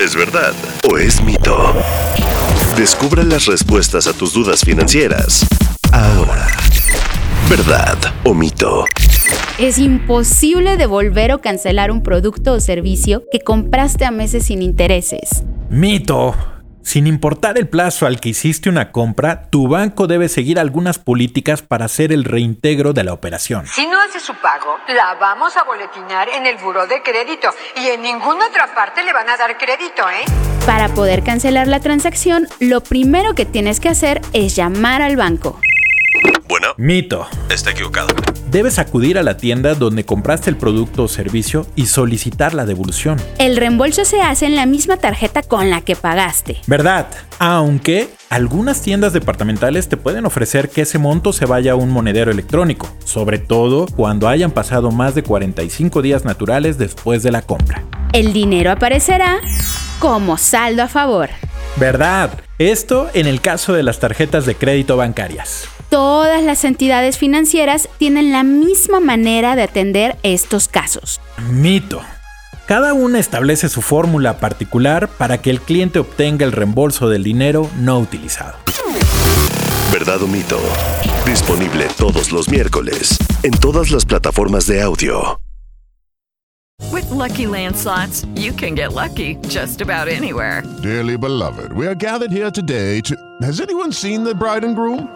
¿Es verdad o es mito? Descubra las respuestas a tus dudas financieras. Ahora. ¿Verdad o mito? Es imposible devolver o cancelar un producto o servicio que compraste a meses sin intereses. Mito. Sin importar el plazo al que hiciste una compra, tu banco debe seguir algunas políticas para hacer el reintegro de la operación. Si no hace su pago, la vamos a boletinar en el buró de crédito y en ninguna otra parte le van a dar crédito, ¿eh? Para poder cancelar la transacción, lo primero que tienes que hacer es llamar al banco. Mito. está equivocado. Debes acudir a la tienda donde compraste el producto o servicio y solicitar la devolución. El reembolso se hace en la misma tarjeta con la que pagaste. ¿Verdad? Aunque algunas tiendas departamentales te pueden ofrecer que ese monto se vaya a un monedero electrónico, sobre todo cuando hayan pasado más de 45 días naturales después de la compra. El dinero aparecerá como saldo a favor. ¿Verdad? Esto en el caso de las tarjetas de crédito bancarias. Todas las entidades financieras tienen la misma manera de atender estos casos. Mito. Cada una establece su fórmula particular para que el cliente obtenga el reembolso del dinero no utilizado. ¿Verdad o mito? Disponible todos los miércoles en todas las plataformas de audio. With Lucky Land slots, you can get lucky just about anywhere. Dearly beloved, we are gathered here today to. Has anyone seen the bride and groom?